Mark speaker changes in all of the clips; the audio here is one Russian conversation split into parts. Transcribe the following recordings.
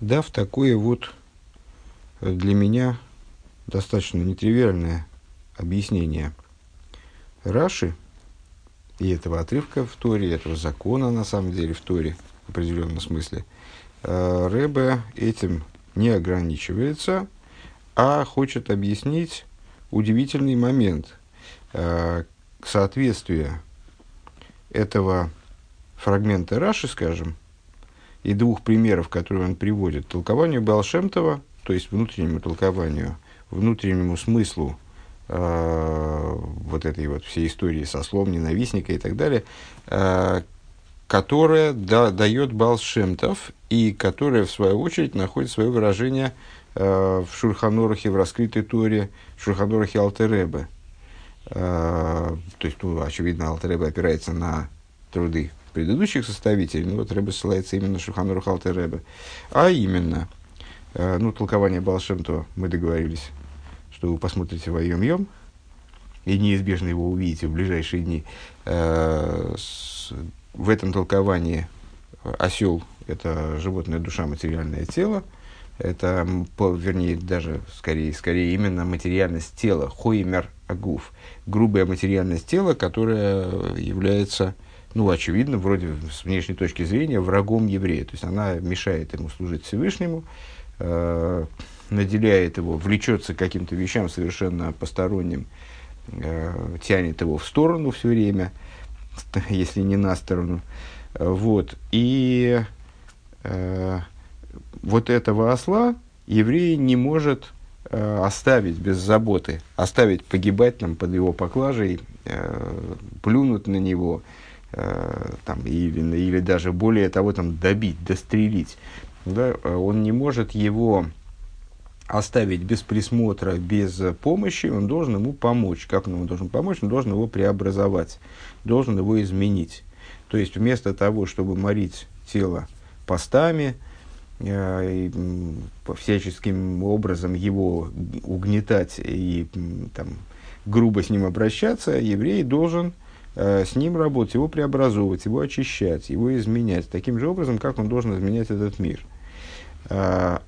Speaker 1: дав такое вот для меня достаточно нетривиальное объяснение. Раши и этого отрывка в Торе, этого закона на самом деле в Торе в определенном смысле, э, Рэбе этим не ограничивается, а хочет объяснить удивительный момент э, соответствия этого фрагмента Раши, скажем, и двух примеров, которые он приводит, толкованию Балшемтова, то есть внутреннему толкованию, внутреннему смыслу э, вот этой вот всей истории со словом ненавистника и так далее, э, которая да, дает Балшемтов и которая, в свою очередь, находит свое выражение э, в Шурханорахе, в раскрытой Торе, в Шурханорахе Алтеребе. Э, то есть, ну, очевидно, Алтеребе опирается на труды предыдущих составителей, ну вот Рэбе ссылается именно на Шухану Рухалте Рэбе. А именно, э, ну, толкование Балшемтова мы договорились, что вы посмотрите в Йом Йом, и неизбежно его увидите в ближайшие дни. Э, с, в этом толковании осел – это животное душа, материальное тело, это, по, вернее, даже скорее, скорее именно материальность тела, хоймер агуф, грубая материальность тела, которая является ну, очевидно, вроде с внешней точки зрения, врагом еврея. То есть она мешает ему служить Всевышнему, э, наделяет его, влечется к каким-то вещам совершенно посторонним, э, тянет его в сторону все время, если не на сторону. Вот. И э, вот этого осла еврей не может э, оставить без заботы, оставить погибать там под его поклажей, э, плюнуть на него, там, или, или даже более того, там, добить, дострелить, да, э, он не может его оставить без присмотра, без помощи, он должен ему помочь. Как он ему должен помочь? Он должен его преобразовать, должен его изменить. То есть, вместо того, чтобы морить тело постами, э, и, всяческим образом его угнетать и там, грубо с ним обращаться, еврей должен Э, с ним работать, его преобразовывать, его очищать, его изменять, таким же образом, как он должен изменять этот мир. Э,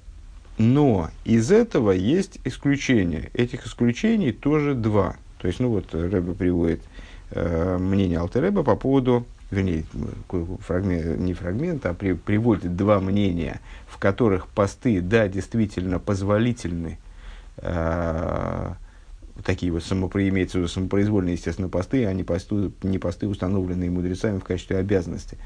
Speaker 1: но из этого есть исключения. Этих исключений тоже два. То есть, ну вот Рэбе приводит э, мнение Алтереба по поводу, вернее, фрагмент, не фрагмент, а при, приводит два мнения, в которых посты, да, действительно позволительны, э, такие вот самопро, самопроизвольные, естественно, посты, а не посты, не посты, установленные мудрецами в качестве обязанности.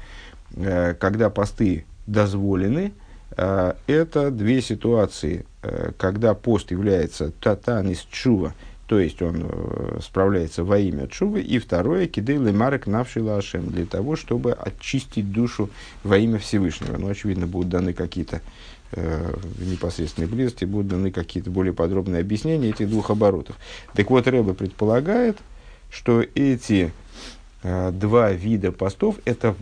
Speaker 1: Э, когда посты дозволены, э, это две ситуации. Э, когда пост является татан из чува, то есть он справляется во имя чувы, и второе, кидей лемарек навший лашем, для того, чтобы очистить душу во имя Всевышнего. Ну, очевидно, будут даны какие-то в непосредственной близости будут даны какие-то более подробные объяснения этих двух оборотов. Так вот, Рэбе предполагает, что эти э, два вида постов – это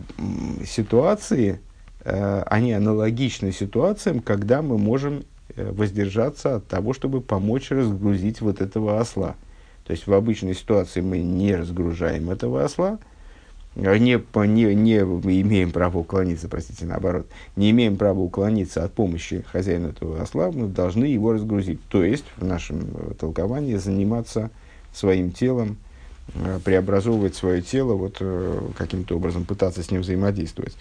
Speaker 1: ситуации, э, они аналогичны ситуациям, когда мы можем э, воздержаться от того, чтобы помочь разгрузить вот этого осла. То есть в обычной ситуации мы не разгружаем этого осла – не, не, не имеем права уклониться, простите, наоборот, не имеем права уклониться от помощи хозяина этого осла, мы должны его разгрузить. То есть, в нашем э, толковании, заниматься своим телом, э, преобразовывать свое тело, вот э, каким-то образом пытаться с ним взаимодействовать.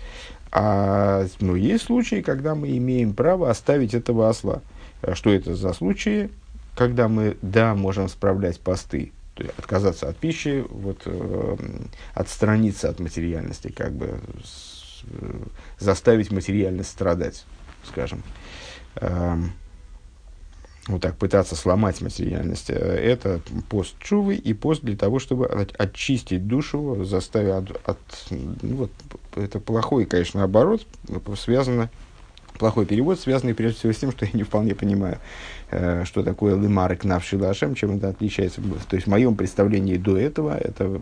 Speaker 1: А ну, есть случаи, когда мы имеем право оставить этого осла. Что это за случаи? Когда мы, да, можем справлять посты, то есть отказаться от пищи, вот, э, отстраниться от материальности, как бы с, э, заставить материальность страдать, скажем. Э, вот так пытаться сломать материальность. Э, это пост чувы и пост для того, чтобы очистить душу, заставить от, от ну, вот, это плохой, конечно, оборот, связано плохой перевод, связанный прежде всего с тем, что я не вполне понимаю, что такое лымарек навши лашем, чем это отличается. То есть в моем представлении до этого это,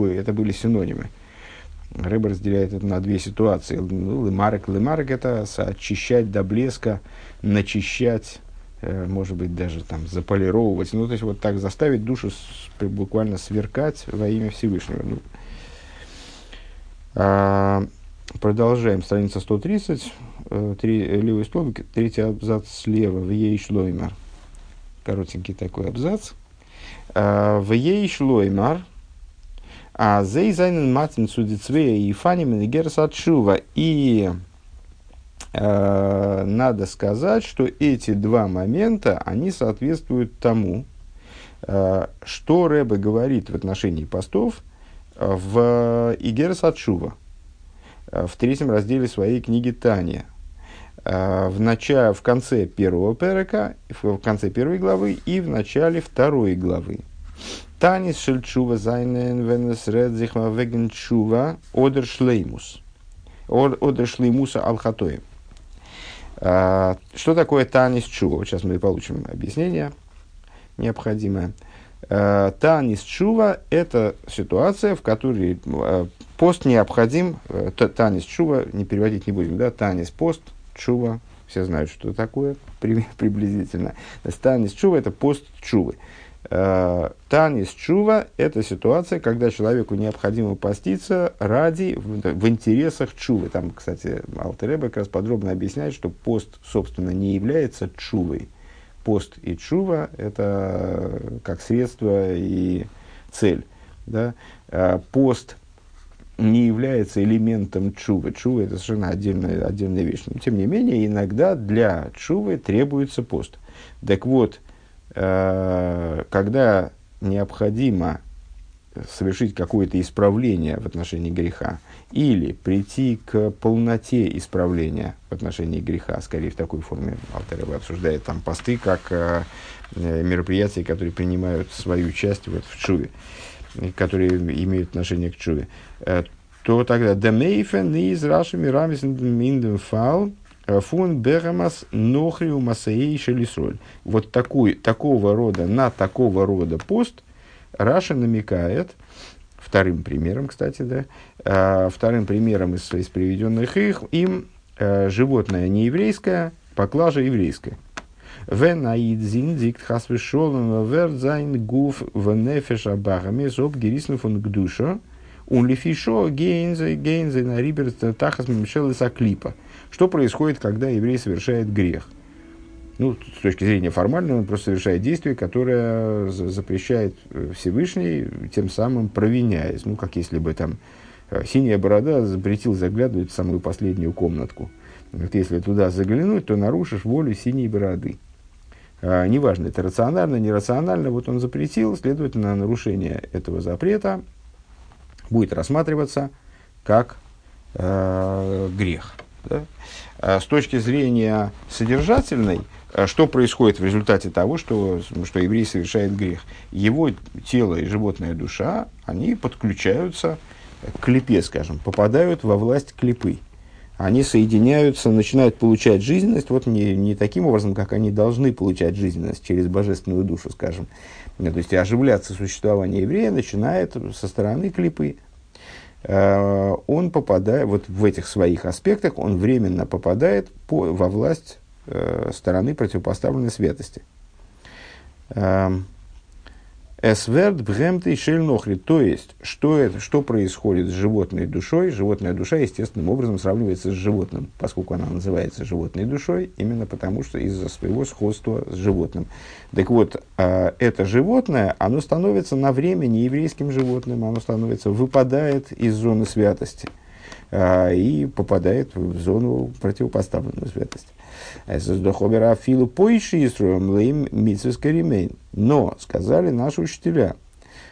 Speaker 1: это были синонимы. Рыба разделяет это на две ситуации. Ну, лымарек, лымарек это очищать до блеска, начищать, э, может быть, даже там заполировывать. Ну, то есть вот так заставить душу буквально сверкать во имя Всевышнего. Ну, а, Продолжаем, страница 130. Три, левый столбик, третий абзац слева, в ей шлоймар. Коротенький такой абзац. В ей шлоймар, а зей зайнен матин судицвея и фаним герс отшува. И э, надо сказать, что эти два момента, они соответствуют тому, э, что Рэбе говорит в отношении постов в Игерс Отшува, в третьем разделе своей книги Таня, в, начале, в конце первого перека, в конце первой главы и в начале второй главы. Танис шельчува зайнен венес редзихма веген чува одер шлеймус. Одер шлеймуса алхатоем. А, что такое танис чува? Сейчас мы получим объяснение необходимое. А, танис чува – это ситуация, в которой пост необходим. Танис чува, не переводить не будем, да? Танис пост, чува, все знают, что такое приблизительно. Танис чува – это пост чувы. Э, Танис чува – это ситуация, когда человеку необходимо поститься ради, в, в интересах чувы. Там, кстати, Алтереба как раз подробно объясняет, что пост, собственно, не является чувой. Пост и чува – это как средство и цель. Да? Э, пост не является элементом чувы. Чува – это совершенно отдельная, отдельная вещь. Но, тем не менее, иногда для чувы требуется пост. Так вот, Э, когда необходимо совершить какое-то исправление в отношении греха или прийти к полноте исправления в отношении греха, скорее в такой форме Алтарева обсуждает там посты как э, мероприятия, которые принимают свою часть вот, в чуве, которые имеют отношение к чуве, то тогда «Демейфен из Раши Мирамис Минденфал» Э, фун берамас нохриу масаей шелисроль. Вот такой, такого рода, на такого рода пост Раша намекает, вторым примером, кстати, да, э, вторым примером из, из приведенных их, им э, животное нееврейское, поклажа еврейская. Wenn aid zindigt has verschollen wird sein Guf в нефеш абахами зоб герисну фон гдуша lifisho гейнзе гейнзе на рибер тахас мимшел из аклипа. Что происходит, когда еврей совершает грех? Ну, с точки зрения формальной, он просто совершает действие, которое запрещает э, Всевышний, тем самым провиняясь. Ну, как если бы там э, синяя борода запретил заглядывать в самую последнюю комнатку. Вот если туда заглянуть, то нарушишь волю синей бороды. А, неважно, это рационально, нерационально, вот он запретил, следовательно, нарушение этого запрета будет рассматриваться как э, грех. Да? А с точки зрения содержательной, а что происходит в результате того, что, что еврей совершает грех? Его тело и животная душа, они подключаются к клепе, скажем, попадают во власть клепы. Они соединяются, начинают получать жизненность, вот не, не таким образом, как они должны получать жизненность, через божественную душу, скажем. То есть оживляться существование еврея начинает со стороны клипы. Э, он попадает, вот в этих своих аспектах, он временно попадает по, во власть э, стороны противопоставленной святости. Эсверд бгемты шельнохри. То есть, что, это, что происходит с животной душой? Животная душа естественным образом сравнивается с животным, поскольку она называется животной душой, именно потому что из-за своего сходства с животным. Так вот, э, это животное, оно становится на время нееврейским животным, оно становится, выпадает из зоны святости и попадает в зону противопоставленной святости. Филу поищи Исруем Но сказали наши учителя,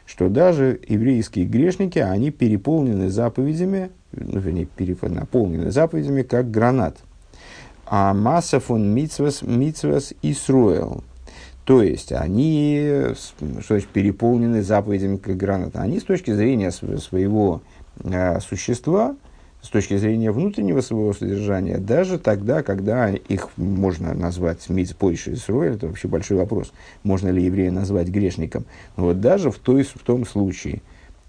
Speaker 1: что даже еврейские грешники, они переполнены заповедями, ну, вернее, наполнены заповедями, как гранат. А масса фон митсвас, митсвас Исруэл. То есть, они что значит, переполнены заповедями, как гранат. Они с точки зрения своего э, существа, с точки зрения внутреннего своего содержания, даже тогда, когда их можно назвать миц Пойши Исруэль, это вообще большой вопрос, можно ли еврея назвать грешником. Но вот даже в, той, в том случае,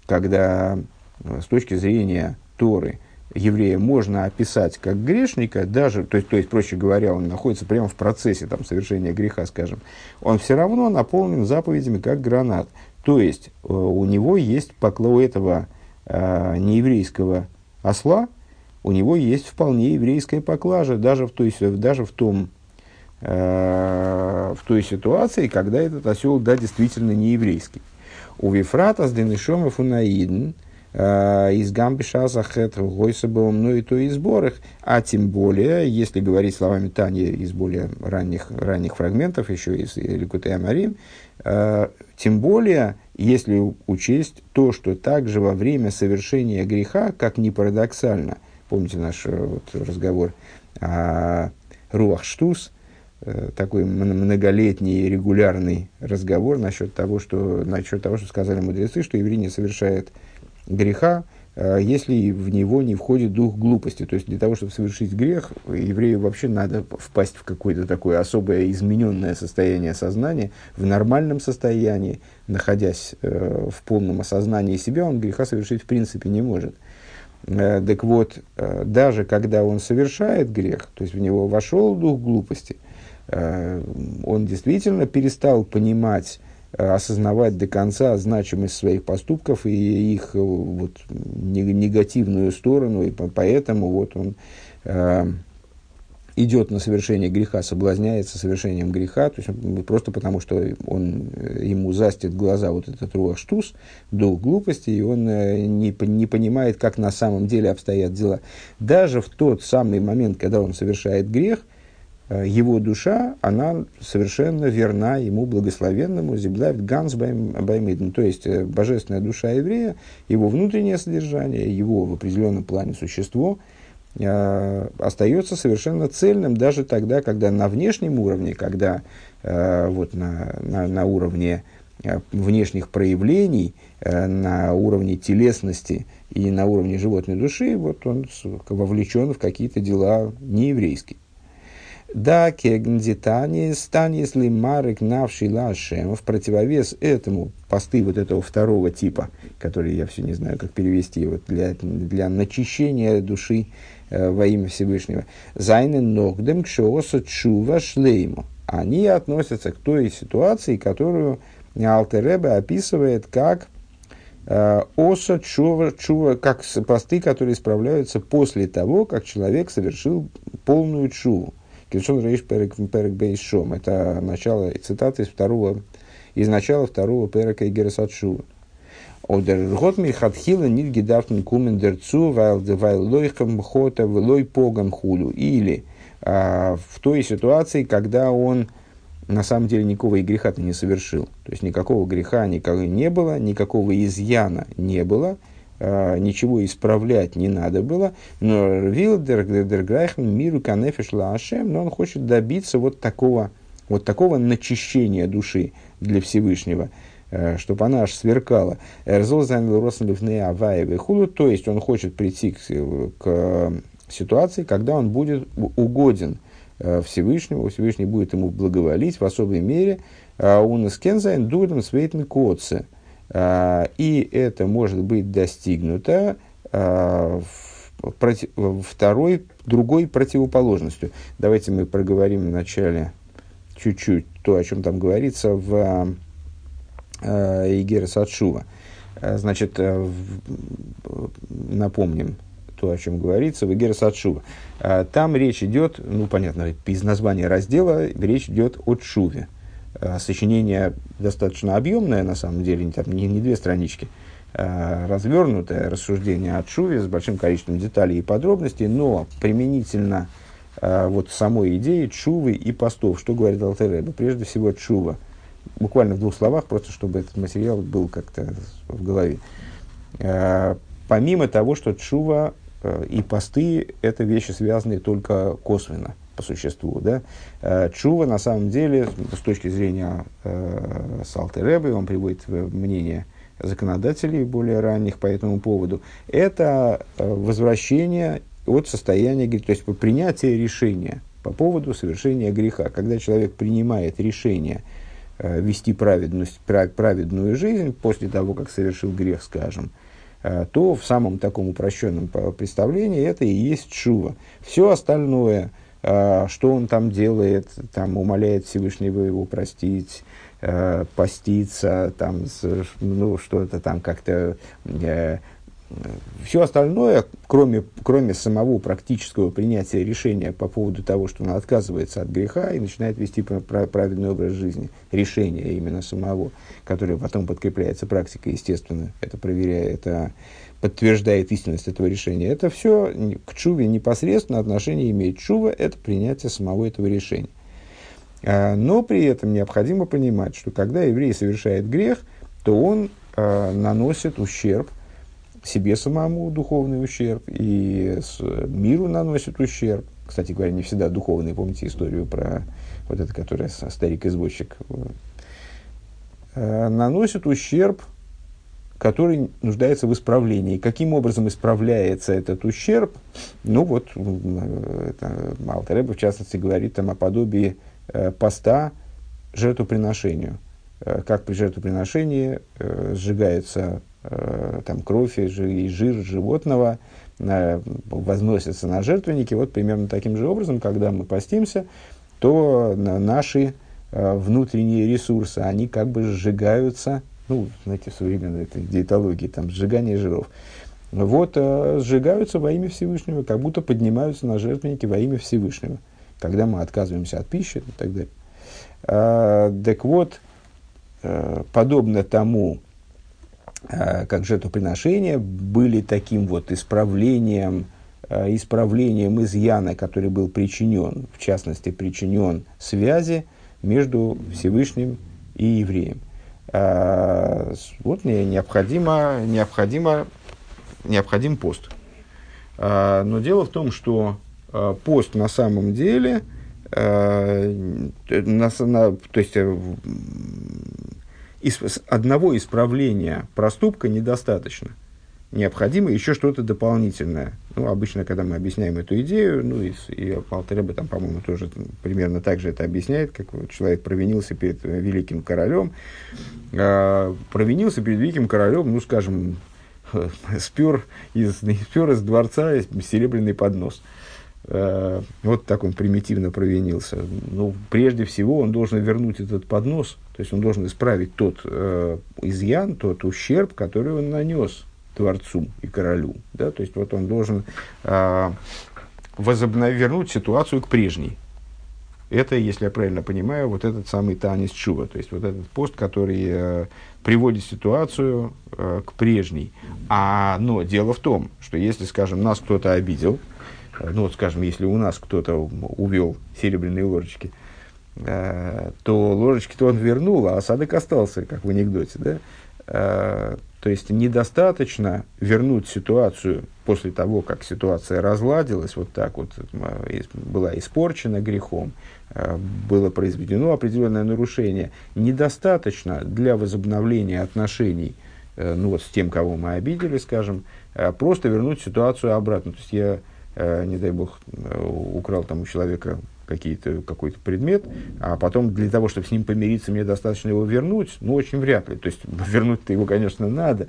Speaker 1: когда э, с точки зрения Торы еврея можно описать как грешника, даже, то есть, то есть, проще говоря, он находится прямо в процессе там, совершения греха, скажем, он все равно наполнен заповедями как гранат. То есть, э, у него есть покло этого э, нееврейского осла, у него есть вполне еврейская поклажа, даже в, той, даже в том, э, в той ситуации, когда этот осел, да, действительно не еврейский. У Вифрата с Денишомов унаидн э, из Гамбиша Захет Гойсабовым, ну и то и сборах, а тем более, если говорить словами Тани из более ранних, ранних фрагментов, еще из Ликутея Марим, э, тем более, если учесть то, что также во время совершения греха, как ни парадоксально, помните наш э, вот, разговор о Руах Штус, Э, такой многолетний регулярный разговор насчет того, что, насчет того, что сказали мудрецы, что еврей не совершает греха, э, если в него не входит дух глупости. То есть для того, чтобы совершить грех, еврею вообще надо впасть в какое-то такое особое измененное состояние сознания. В нормальном состоянии, находясь э, в полном осознании себя, он греха совершить в принципе не может. Так вот, даже когда он совершает грех, то есть в него вошел дух глупости, Э, он действительно перестал понимать, э, осознавать до конца значимость своих поступков и их э, вот, негативную сторону, и поэтому вот он идет на совершение греха, соблазняется совершением греха, то есть просто потому, что он, ему застит глаза вот этот руах штус, дух глупости, и он не, не понимает, как на самом деле обстоят дела. Даже в тот самый момент, когда он совершает грех – Э, его душа, она совершенно верна ему благословенному, зиблайт ганс баймидн, то есть э, божественная душа еврея, его внутреннее содержание, его в определенном плане существо э, остается совершенно цельным даже тогда, когда на внешнем уровне, когда э, вот на, на, на уровне э, внешних проявлений, э, на уровне телесности и на уровне животной души, вот он вовлечен в какие-то дела нееврейские. Да, кегнзитани станис ли марек навший лашем, в противовес этому посты вот этого второго типа, который я все не знаю, как перевести, вот для, для начищения души э, во имя Всевышнего. Зайнен ногдем кшооса чува шлейму. Они относятся к той ситуации, которую Алтеребе описывает как э, оса чува, чува, как посты, которые исправляются после того, как человек совершил полную чуву. Кельшон Рейш Перек, перек Бейшом. Это начало, цитаты из второго, из начала второго Перека Игерасат Шува. Одер год ми хатхила нит гидафтен кумен дерцу, вайл девайл лойхам хота лой погам хулю. Или а, в той ситуации, когда он на самом деле никакого и греха-то не совершил. То есть никакого греха никого не было, никакого изъяна не было, ничего исправлять не надо было, но Вилдер Грайхн миру канефиш лашем, но он хочет добиться вот такого, вот такого начищения души для Всевышнего, э, чтобы она аж сверкала. То есть он хочет прийти к, к ситуации, когда он будет угоден э, Всевышнему, Всевышний будет ему благоволить в особой мере. А он из Кензайн дурден свейтен а, и это может быть достигнуто а, второй, другой противоположностью. Давайте мы проговорим вначале чуть-чуть то, о чем там говорится в э, Игера Садшува. Значит, напомним то, о чем говорится в Игера Садшува. Там речь идет, ну, понятно, из названия раздела речь идет о Шуве. Э, сочинение достаточно объемное, на самом деле, там, не, не две странички, а развернутое рассуждение о Шуве с большим количеством деталей и подробностей, но применительно а, вот самой идеи Чувы и постов. Что говорит Алтереба? Прежде всего, Чува. Буквально в двух словах, просто чтобы этот материал был как-то в голове. Помимо того, что Чува и посты – это вещи, связанные только косвенно – по существу. Да? Э, чува, на самом деле, с точки зрения э, Салтеребы, он приводит мнение законодателей более ранних по этому поводу, это э, возвращение от состояния, то есть принятие решения по поводу совершения греха. Когда человек принимает решение э, вести праведность, праведную жизнь после того, как совершил грех, скажем, э, то в самом таком упрощенном представлении это и есть чува. Все остальное – что он там делает, там умоляет Всевышнего его простить, э, поститься, там, ну, что-то там как-то э, все остальное, кроме, кроме самого практического принятия решения по поводу того, что он отказывается от греха и начинает вести праведный образ жизни, решение именно самого, которое потом подкрепляется практикой, естественно, это проверяет, это подтверждает истинность этого решения. Это все к чуве непосредственно отношение имеет. Чува – это принятие самого этого решения. А, но при этом необходимо понимать, что когда еврей совершает грех, то он а, наносит ущерб себе самому духовный ущерб, и миру наносит ущерб. Кстати говоря, не всегда духовный. Помните историю про вот это, которая старик-извозчик э, наносит ущерб, который нуждается в исправлении. Каким образом исправляется этот ущерб? Ну вот, Малтереба, в частности, говорит там о подобии э, поста жертвоприношению. Э, как при жертвоприношении э, сжигается Э, там, кровь и жир животного э, возносятся на жертвенники. Вот примерно таким же образом, когда мы постимся, то наши э, внутренние ресурсы, они как бы сжигаются, ну, знаете, современной этой диетологии, там, сжигание жиров. Вот, сжигаются во имя Всевышнего, как будто поднимаются на жертвенники во имя Всевышнего, когда мы отказываемся от пищи и так далее. А, так вот, подобно тому, Э, как жертвоприношения были таким вот исправлением, э, исправлением изъяна, который был причинен, в частности, причинен связи между Всевышним и евреем. Э, вот необходимо, необходимо, необходим пост. Но дело в том, что пост на самом деле, на, на, то есть одного исправления проступка недостаточно. Необходимо еще что-то дополнительное. Ну, обычно, когда мы объясняем эту идею, ну, и, и Полтереба там, по-моему, тоже примерно так же это объясняет, как вот человек провинился перед великим королем, э, провинился перед великим королем, ну, скажем, спер из, спер из дворца серебряный поднос. Э, вот так он примитивно провинился. Ну, прежде всего, он должен вернуть этот поднос, то есть он должен исправить тот э, изъян, тот ущерб, который он нанес дворцу и королю. Да? То есть вот он должен э, возобновить, вернуть ситуацию к прежней. Это, если я правильно понимаю, вот этот самый танец чува, то есть вот этот пост, который э, приводит ситуацию э, к прежней. А, но дело в том, что если, скажем, нас кто-то обидел, ну вот, скажем, если у нас кто-то увел серебряные ложечки, э, то ложечки-то он вернул, а осадок остался, как в анекдоте, да? Э, то есть недостаточно вернуть ситуацию после того, как ситуация разладилась, вот так вот э, была испорчена грехом, было произведено определенное нарушение. Недостаточно для возобновления отношений ну, вот, с тем, кого мы обидели, скажем, просто вернуть ситуацию обратно. То есть я э, не дай бог, э, украл там у человека какие-то, какой-то предмет, а потом для того, чтобы с ним помириться, мне достаточно его вернуть, ну, очень вряд ли. То есть, вернуть-то его, конечно, надо,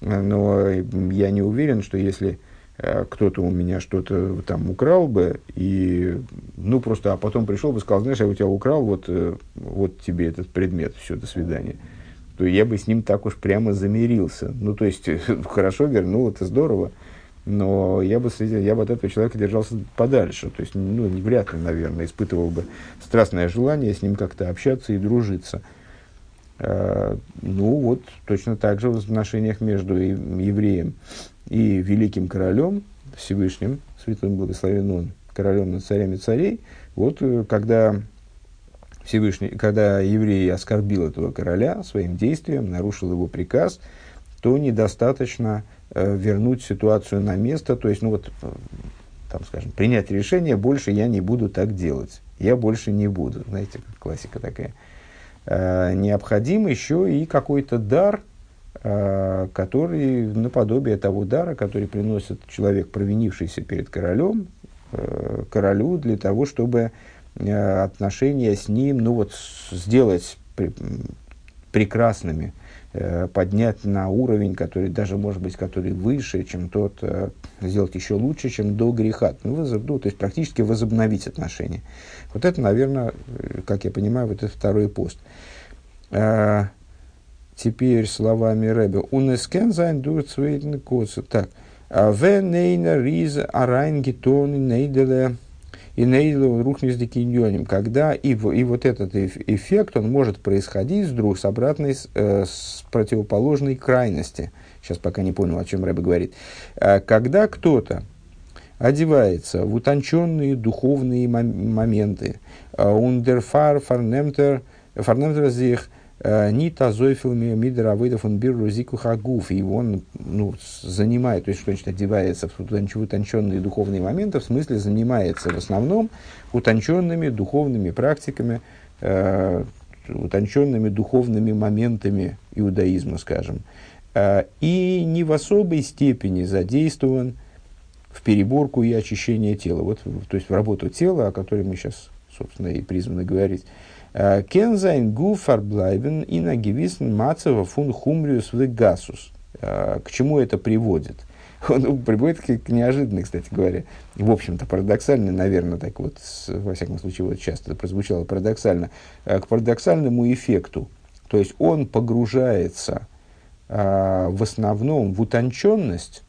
Speaker 1: но я не уверен, что если э, кто-то у меня что-то там украл бы, и, ну, просто, а потом пришел бы и сказал, знаешь, я у тебя украл, вот, э, вот тебе этот предмет, все, до свидания, то я бы с ним так уж прямо замирился. Ну, то есть, хорошо вернул, это здорово, но я бы, я бы от этого человека держался подальше. То есть, ну, вряд ли, наверное, испытывал бы страстное желание с ним как-то общаться и дружиться. Э, ну, вот точно так же в отношениях между евреем и великим королем, Всевышним, святым благословен он, королем над царями царей, вот э, когда Всевышний, когда еврей оскорбил этого короля своим действием, нарушил его приказ, то недостаточно вернуть ситуацию на место, то есть, ну вот, э, там, скажем, принять решение, больше я не буду так делать, я больше не буду, знаете, классика такая. Э, необходим еще и какой-то дар, э, который наподобие того дара, который приносит человек, провинившийся перед королем, э, королю для того, чтобы э, отношения с ним, ну вот, сделать прекрасными, Э, поднять на уровень, который даже, может быть, который выше, чем тот, э, сделать еще лучше, чем до греха. Ну, возоб, ну, то есть практически возобновить отношения. Вот это, наверное, э, как я понимаю, вот это второй пост. теперь словами Рэбе. און עס קען זיין דורך דעם צווייטן קצה. Так. ווען ער איז אריינגעטאן אין איידעלע און איידעלע רוחניותדיקע ענינים. Когда и, и вот этот эффект, он может происходить вдруг с обратной, э, с противоположной крайности. Сейчас пока не понял, о чем Рэбе говорит. Э, когда кто-то одевается в утонченные духовные моменты, ундерфар фарнемтер фарнемтер зих – Нита зойфилми мидер авыдов он бир рузику хагуф. И он ну, занимает, то есть, что значит, одевается в утонченные духовные моменты, в смысле занимается в основном утонченными духовными практиками, э, утонченными духовными моментами иудаизма, скажем. Э, и не в особой степени задействован в переборку и очищение тела. Вот, то есть в работу тела, о которой мы сейчас, собственно, и призваны говорить. Кензайн гуфар блайбен и нагивисн мацева фун хумриус гасус. К чему это приводит? Он приводит к, неожиданной, кстати говоря, в общем-то, парадоксально, наверное, так вот, во всяком случае, вот часто это прозвучало парадоксально, э, к парадоксальному эффекту. То есть он погружается в основном в утонченность,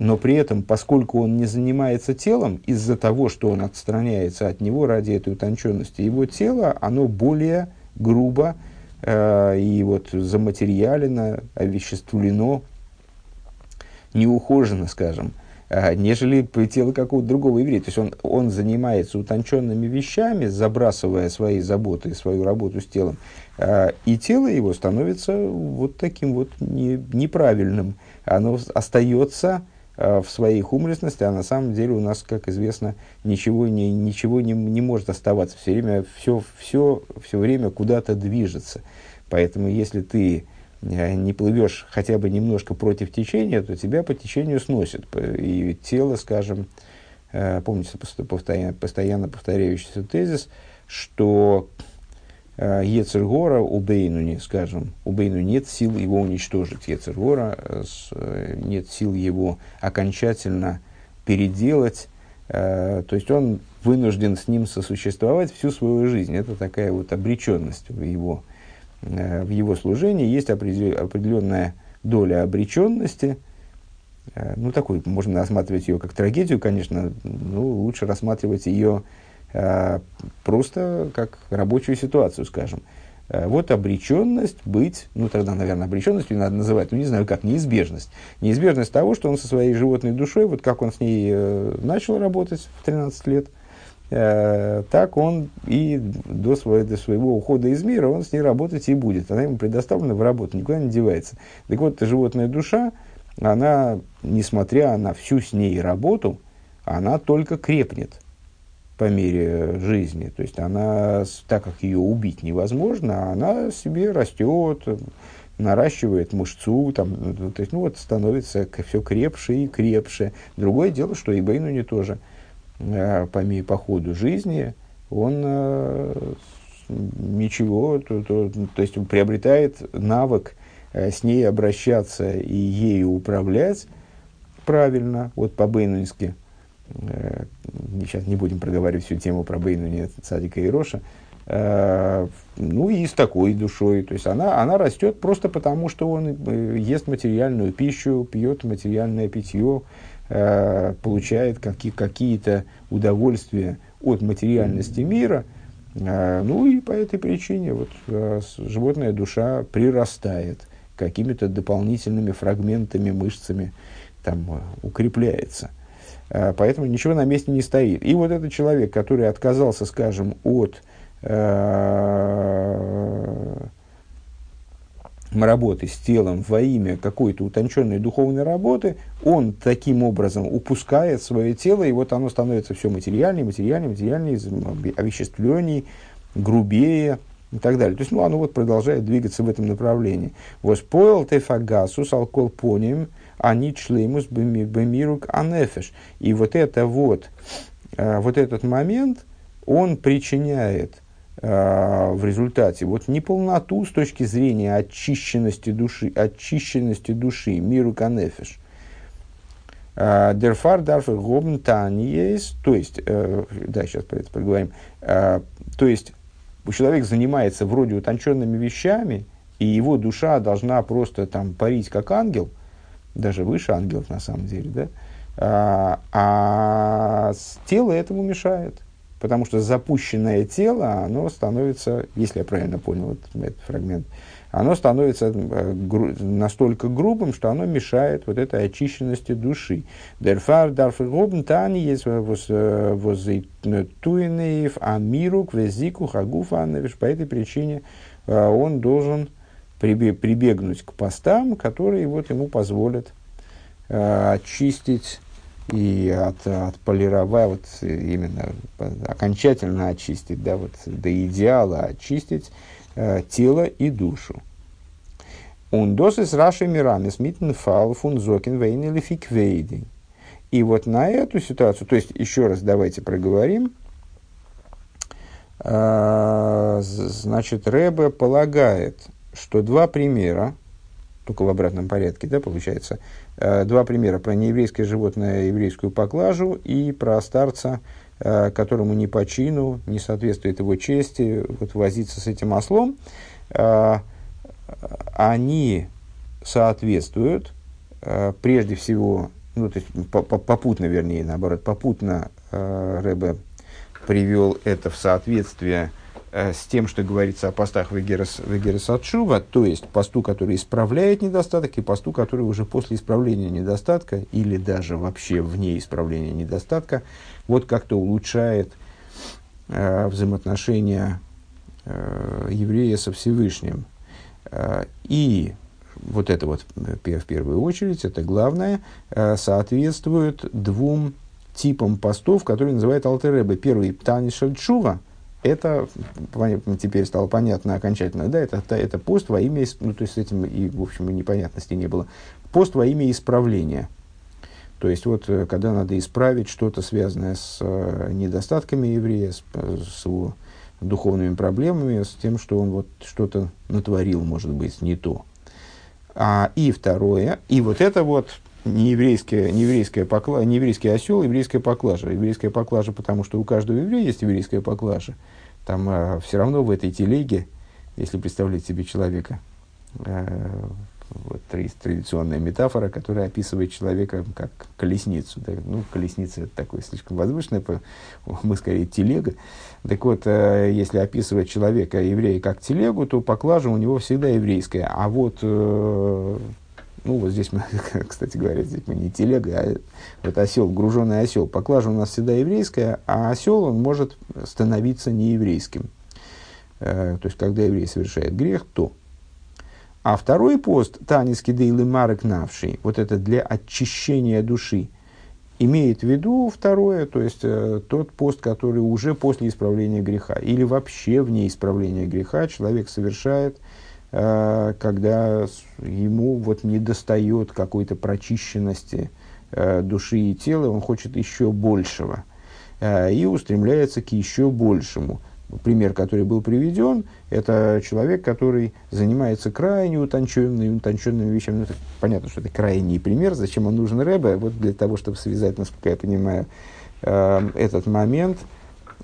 Speaker 1: но при этом, поскольку он не занимается телом, из-за того, что он отстраняется от него ради этой утонченности, его тело, оно более грубо э, и вот заматериалено, овеществлено, неухоженно, скажем, э, нежели тело какого-то другого еврея. То есть он, он занимается утонченными вещами, забрасывая свои заботы, свою работу с телом, э, и тело его становится вот таким вот не, неправильным. Оно остается в своей хумрисности, а на самом деле у нас, как известно, ничего не, ничего не, не может оставаться. Все время, все, все, все время куда-то движется. Поэтому, если ты э, не плывешь хотя бы немножко против течения, то тебя по течению сносит. И тело, скажем, э, помните постоянно, постоянно повторяющийся тезис, что Э, Ецергора у Бейнуни, скажем, у Бейну нет сил его уничтожить. Ецергора э, э, нет сил его окончательно переделать. То есть он вынужден с ним сосуществовать всю свою жизнь. Это такая вот обреченность в его, в его служении. Есть определенная доля обреченности. Ну, такой, можно рассматривать ее как трагедию, конечно, но лучше рассматривать ее просто как рабочую ситуацию, скажем. А, вот обреченность быть, ну тогда, наверное, обреченностью надо называть, ну не знаю как, неизбежность. Неизбежность того, что он со своей животной душой, вот как он с ней э, начал работать в 13 лет, э, так он и до, своего, до своего ухода из мира он с ней работать и будет. Она ему предоставлена в работу, никуда не девается. Так вот, животная душа, она, несмотря на всю с ней работу, она только крепнет по мере жизни. То есть она, так как ее убить невозможно, она себе растет, наращивает мышцу, там, ну, то есть, ну вот становится все крепше и крепше. Другое дело, что и Бейнуни тоже э, по, по ходу жизни он э, ничего, то, то, то есть он приобретает навык э, с ней обращаться и ею управлять правильно, вот по-бейнунски, сейчас не будем проговаривать всю тему про Бейну, Цадика и Роша, э, ну и с такой душой. То есть она, она растет просто потому, что он э, ест материальную пищу, пьет материальное питье, получает какие, какие-то удовольствия от материальности мира. Ну и по этой причине вот, животная душа прирастает какими-то дополнительными фрагментами, мышцами, там, укрепляется – Э, поэтому ничего на месте не стоит. И вот этот человек, который отказался, скажем, от э, работы с телом во имя какой-то утонченной духовной работы, он таким образом упускает свое тело, и вот оно становится все материальнее, материальнее, материальнее, овеществленнее, грубее и так далее. То есть, ну, оно вот продолжает двигаться в этом направлении. Воспоил тефагасус алкол поним – они члеймус бемирук анефеш. И вот это вот, э, вот этот момент, он причиняет э, в результате вот неполноту с точки зрения очищенности души, очищенности души, миру канефеш. Э, Дерфар дарфер гобн есть, то есть, да, сейчас про это поговорим, то есть, человек занимается вроде утонченными вещами, и его душа должна просто там парить как ангел, даже выше ангелов на самом деле, да, а, а тело этому мешает. Потому что запущенное тело, оно становится, если я правильно понял вот этот фрагмент, оно становится э, гру- настолько грубым, что оно мешает вот этой очищенности души. Дерфар дарф гобн тани есть воззейтуинеев амирук везику хагуфа По этой причине э, он должен прибегнуть к постам, которые вот ему позволят э, очистить и от, отполировать, вот именно окончательно очистить, да, вот до идеала очистить э, тело и душу. Он досыс раши мирами смитен фал фун зокин вейн или фиквейди. И вот на эту ситуацию, то есть еще раз давайте проговорим, э, значит, Рэбе полагает, что два примера, только в обратном порядке, да, получается, э, два примера про нееврейское животное, еврейскую поклажу и про старца, э, которому не по чину, не соответствует его чести, вот возиться с этим ослом, э, они соответствуют прежде всего, ну, то есть попутно, вернее, наоборот, попутно Рэбе привел это в соответствие с тем, что говорится о постах Вегерес Атшува, то есть посту, который исправляет недостаток, и посту, который уже после исправления недостатка, или даже вообще вне исправления недостатка, вот как-то улучшает э, взаимоотношения э, еврея со Всевышним. Э, и вот это вот э, в первую очередь, это главное, э, соответствует двум типам постов, которые называют Алтеребе. Первый – Птанишаль Чува – это теперь стало понятно окончательно, да, это, это, пост во имя, ну, то есть с этим и, в общем, и непонятности не было. Пост во имя исправления. То есть, вот, э, когда надо исправить что-то, связанное с э, недостатками еврея, с, с его духовными проблемами, с тем, что он вот что-то натворил, может быть, не то. А, и второе, и вот это вот не еврейская, не еврейская покла, не еврейский осел, еврейская поклажа. Еврейская поклажа, потому что у каждого еврея есть еврейская поклажа. Там а, все равно в этой телеге, если представлять себе человека, а, вот традиционная метафора, которая описывает человека как колесницу. Да? Ну, колесница это такое слишком возвышенное, мы скорее телега. Так вот, э, если описывать человека, еврея, как телегу, то поклажа у него всегда еврейская. А вот э, ну, вот здесь мы, кстати говоря, здесь мы не телега, а вот осел, груженный осел. Поклажа у нас всегда еврейская, а осел, он может становиться нееврейским. Э, то есть, когда еврей совершает грех, то. А второй пост, Таниски Дейлы Марек Навший, вот это для очищения души, имеет в виду второе, то есть э, тот пост, который уже после исправления греха, или вообще вне исправления греха человек совершает когда ему вот не достает какой-то прочищенности э, души и тела, он хочет еще большего э, и устремляется к еще большему. Пример, который был приведен, это человек, который занимается крайне утонченными, утонченными вещами. Ну, понятно, что это крайний пример. Зачем он нужен Рэбе? Вот для того, чтобы связать, насколько я понимаю, этот момент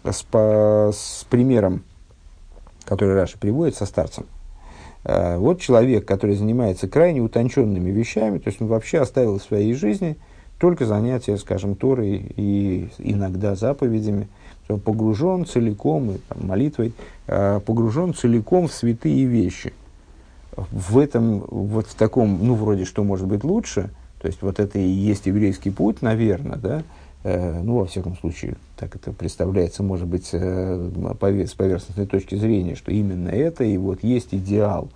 Speaker 1: с, по, с примером, который Раша приводит со старцем. Э, вот человек, который занимается крайне утонченными вещами, то есть он вообще оставил в своей жизни только занятия, скажем, Торой и иногда заповедями. Он погружен целиком, и, там, молитвой, э, погружен целиком в святые вещи. В этом, вот в таком, ну, вроде что может быть лучше, то есть вот это и есть еврейский путь, наверное, да, ну, во всяком случае, так это представляется, может быть, э, с поверхностной точки зрения, что именно это и вот есть идеал.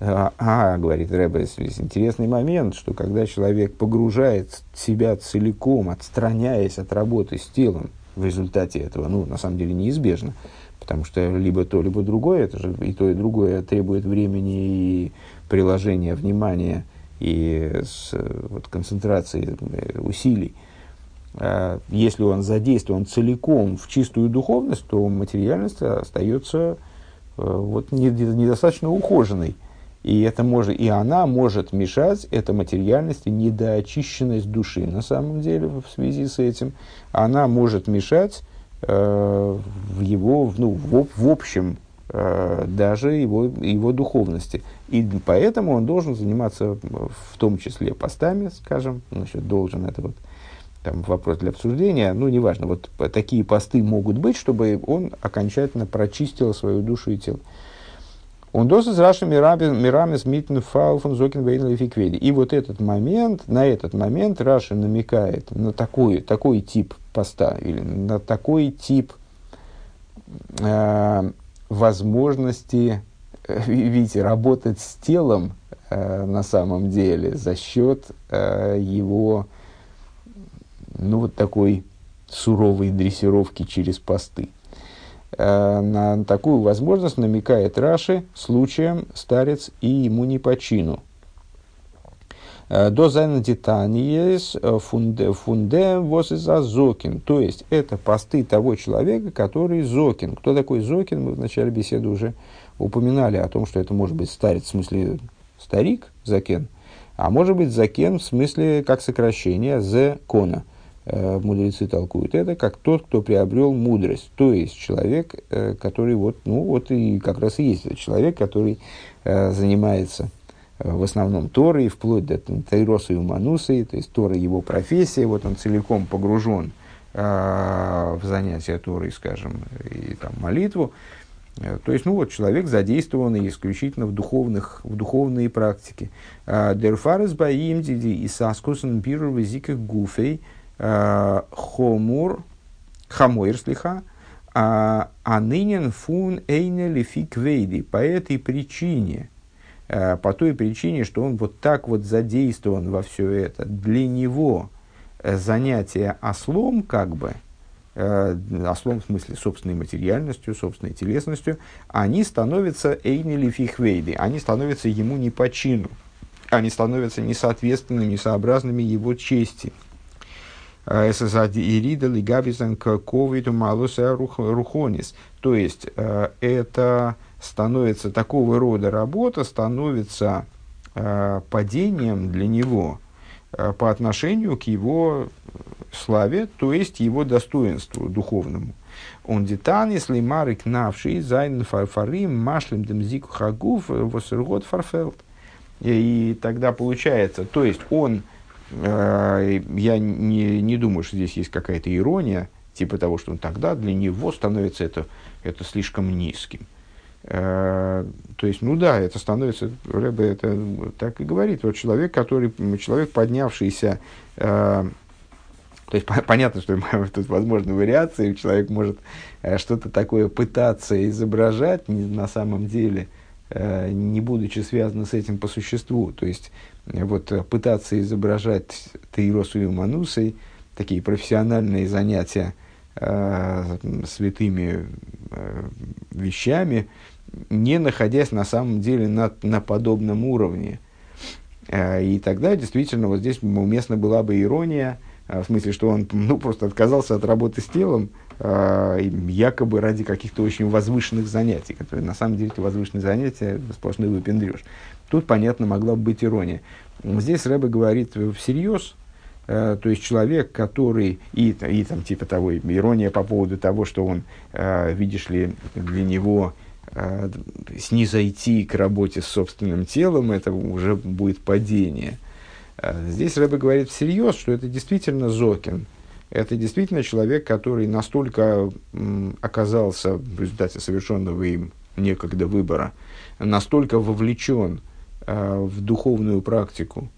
Speaker 1: А, а говорит Рэбе, интересный момент, что когда человек погружает себя целиком, отстраняясь от работы с телом, в результате этого, ну, на самом деле, неизбежно, потому что либо то, либо другое, это же и то, и другое требует времени и приложения внимания, и с, вот, концентрации э, усилий. А если он задействован целиком в чистую духовность, то материальность остается э, вот, недостаточно ухоженной. И, это может, и она может мешать, эта материальность и недоочищенность души. На самом деле, в связи с этим, она может мешать э, в его, ну, в, в общем э, даже его, его духовности. И поэтому он должен заниматься в том числе постами, скажем, насчет должен это вот там вопрос для обсуждения, ну, неважно, вот такие посты могут быть, чтобы он окончательно прочистил свою душу и тело. Он досыс раши мирами смитн фауфон зокин вейн И вот этот момент, на этот момент Раша намекает на такой, такой тип поста или на такой тип э, возможности, э, видите, работать с телом э, на самом деле за счет э, его, ну, вот такой суровой дрессировки через посты. Э, на такую возможность намекает Раши случаем старец и ему не по чину. Э, до зайнадитаниес э, фунде, фунде возиза зокин. То есть, это посты того человека, который зокин. Кто такой зокин? Мы в начале беседы уже упоминали о том, что это может быть старец, в смысле старик, закен, а может быть закен в смысле как сокращение закона. Э, мудрецы толкуют это как тот, кто приобрел мудрость. То есть человек, э, который вот, ну вот и как раз и есть человек, который э, занимается в основном Торой, вплоть до Тайроса и Уманусы, то есть Тора его профессия, вот он целиком погружен в занятия Торой, скажем, и там молитву. То есть, ну вот, человек задействованный исключительно в, духовных, в духовные практики. Дерфарес баим диди и саскусен пиру гуфей – хомур, хамойр слиха, а, а нынен фун эйне лифи квейди. По этой причине, э, по той причине, что он вот так вот задействован во все это, для него э, занятие ослом, как бы, ослом в смысле собственной материальностью, собственной телесностью, они становятся эйни лифихвейды, они становятся ему не по чину, они становятся несоответственными, несообразными его чести. ССАД Ирида Лигабизан Ковиду Малуса Рухонис. То есть, э, это становится такого рода работа, становится э, падением для него э, по отношению к его славе, то есть его достоинству духовному. Он детан, если марик навший, зайн фарфарим, машлем демзику хагув, восергот фарфелд. И тогда получается, то есть он Э, я не, не думаю, что здесь есть какая-то ирония, типа того, что он тогда для него становится это, это слишком низким. Э, то есть, ну да, это становится, Рэбе это так и говорит, вот человек, который, человек, поднявшийся, э, то есть понятно, что тут возможны вариации, человек может что-то такое пытаться изображать на самом деле, не будучи связано с этим по существу. То есть вот, э, пытаться изображать Таиросу и Манусой, такие профессиональные занятия э, святыми э, вещами, не находясь на самом деле на, на подобном уровне. Э, и тогда действительно вот здесь уместна была бы ирония, э, в смысле, что он ну, просто отказался от работы с телом, э, якобы ради каких-то очень возвышенных занятий, которые на самом деле эти возвышенные занятия сплошной выпендрешь. Тут, понятно, могла бы быть ирония. Здесь Рэбе говорит всерьез, э, то есть человек, который, и, и там типа того, ирония по поводу того, что он, э, видишь ли, для него э, снизойти к работе с собственным телом, это уже будет падение. Здесь Рэбе говорит всерьез, что это действительно Зокин. Это действительно человек, который настолько оказался в результате совершенного им некогда выбора, настолько вовлечен в духовную практику,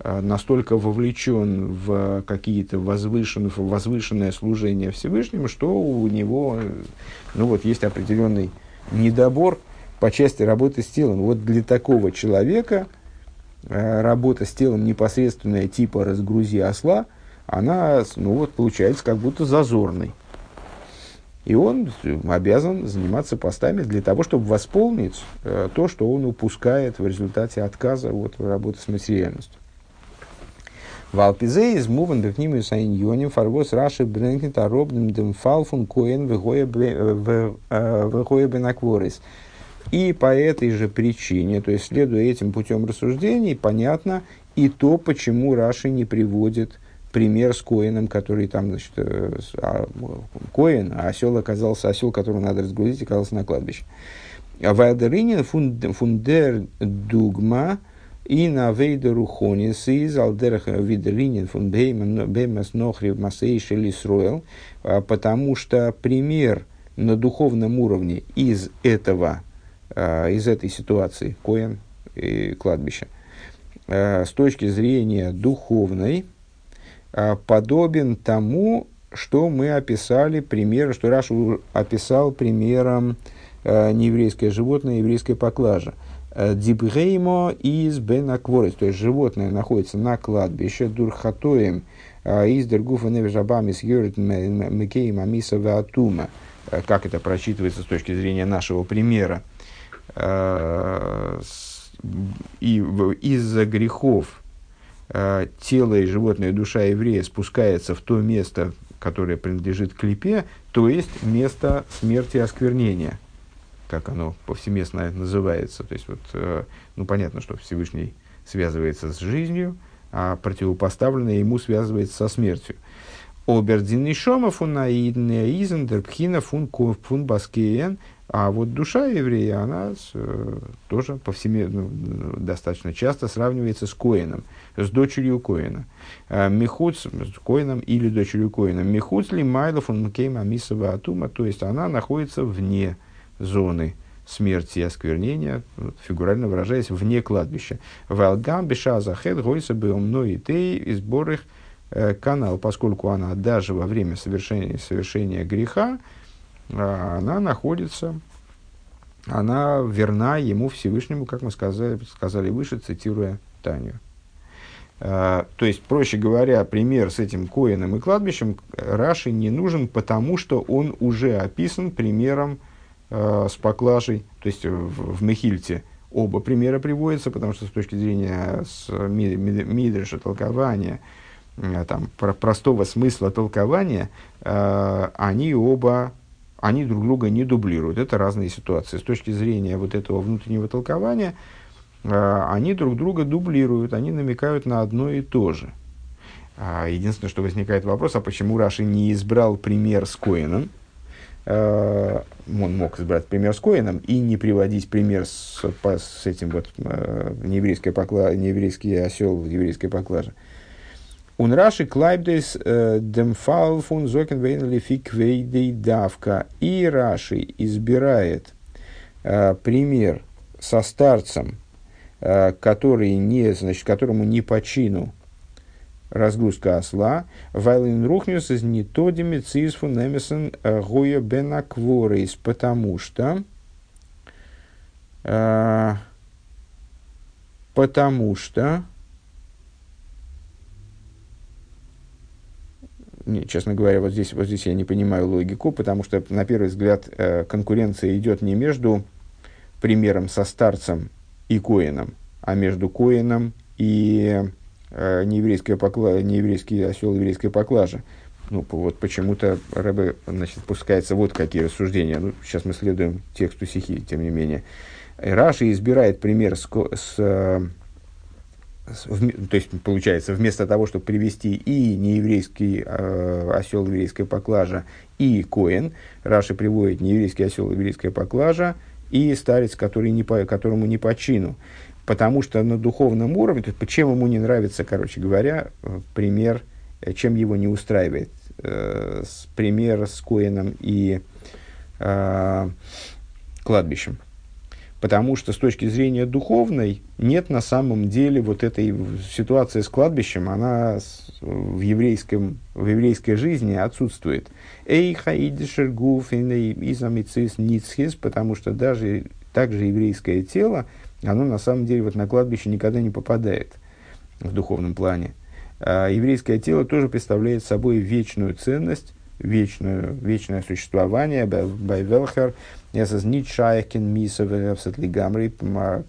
Speaker 1: э, настолько вовлечен в какие-то возвышенные, возвышенное служение Всевышнему, что у него ну вот, есть определенный недобор по части работы с телом. Вот для такого человека э, работа с телом непосредственная типа «разгрузи осла», она ну вот, получается как будто зазорной. И он обязан заниматься постами для того, чтобы восполнить э, то, что он упускает в результате отказа от работы с материальностью. Валпизе из муван бифнимию сайньоним фарвос раши бренкнет аробным дем фалфун коэн вегоя бенакворис. И по этой же причине, то есть следуя этим путем рассуждений, понятно и то, почему Раши не приводит пример с Коином, который там, значит, э, а, Коин, а осел оказался, осел, которого надо разгрузить, оказался на кладбище. Вайдеринин фундер дугма и на вейдеру хонис из алдерах видеринин фун беймас нохри масейш или сроил, потому что пример на духовном уровне из этого, из этой ситуации, коин и кладбище, с точки зрения духовной, подобен тому, что мы описали пример, что Рашу описал примером э, нееврейское животное, еврейская поклажа. Э, Дибреймо из Бенакворис, то есть животное находится на кладбище, дурхатоем э, из Дергуфа Невежабами с Йорит Мекеем Амиса Ватума. Э, как это прочитывается с точки зрения нашего примера? И из-за грехов тело и животное душа еврея спускается в то место, которое принадлежит клипе, то есть место смерти и осквернения, как оно повсеместно называется. То есть, вот, э, ну, понятно, что Всевышний связывается с жизнью, а противопоставленное ему связывается со смертью. Обердин и Шома фун Пхина фун фун Баскеен – а вот душа еврея, она э, тоже повсеместно, ну, достаточно часто сравнивается с Коином, с дочерью Коина. Э, Михуц, с Коином или дочерью Коина. Михуц ли Майлов он Мкейма Мисова Атума, то есть она находится вне зоны смерти и осквернения, фигурально выражаясь, вне кладбища. Валгам беша захед гойса мной и тей из борых э, канал, поскольку она даже во время совершения, совершения греха, она находится, она верна ему Всевышнему, как мы сказали, сказали выше, цитируя Таню. А, то есть, проще говоря, пример с этим коином и кладбищем Раши не нужен, потому что он уже описан примером э, с поклажей, то есть в, в Мехильте оба примера приводятся, потому что с точки зрения с Мидриша толкования, там, про простого смысла толкования, э, они оба они друг друга не дублируют. Это разные ситуации. С точки зрения вот этого внутреннего толкования, э, они друг друга дублируют, они намекают на одно и то же. А, единственное, что возникает вопрос, а почему Раши не избрал пример с Коином? Э, он мог избрать пример с коэном и не приводить пример с, с этим вот э, нееврейский, покла, нееврейский осел, еврейской поклажи. און רשי קלייבט אויס דעם פאל פון זקן ואינו לפי כבודו דוקא. И Раши избирает э, пример со старцем, э, который не, значит, которому не по чину разгрузка осла, вайлин рухнес из нитодими цисфу немесен э, гоя бенакворейс, потому что потому что не, честно говоря, вот здесь, вот здесь я не понимаю логику, потому что, на первый взгляд, э, конкуренция идет не между примером со старцем и коином, а между коином и э, нееврейская покла... нееврейский осел еврейской поклажа. Ну, вот почему-то Рэбе, значит, пускается вот какие рассуждения. Ну, сейчас мы следуем тексту стихи, тем не менее. Раши избирает пример с, с то есть, получается, вместо того, чтобы привести и нееврейский э, осел еврейская поклажа, и коин, Раши приводит нееврейский осел еврейская поклажа, и старец, который не по, которому не по чину. Потому что на духовном уровне, то есть, чем ему не нравится, короче говоря, э, пример, э, чем его не устраивает, э, пример с коином и э, кладбищем. Потому что с точки зрения духовной нет на самом деле вот этой ситуации с кладбищем, она в, еврейском, в еврейской жизни отсутствует. Эйха идишергуф изамицис ницхис, потому что даже также еврейское тело, оно на самом деле вот на кладбище никогда не попадает в духовном плане. А еврейское тело тоже представляет собой вечную ценность, вечную, вечное существование, Байвелхер, Эсэс Нитшайкин Мисов Гамри,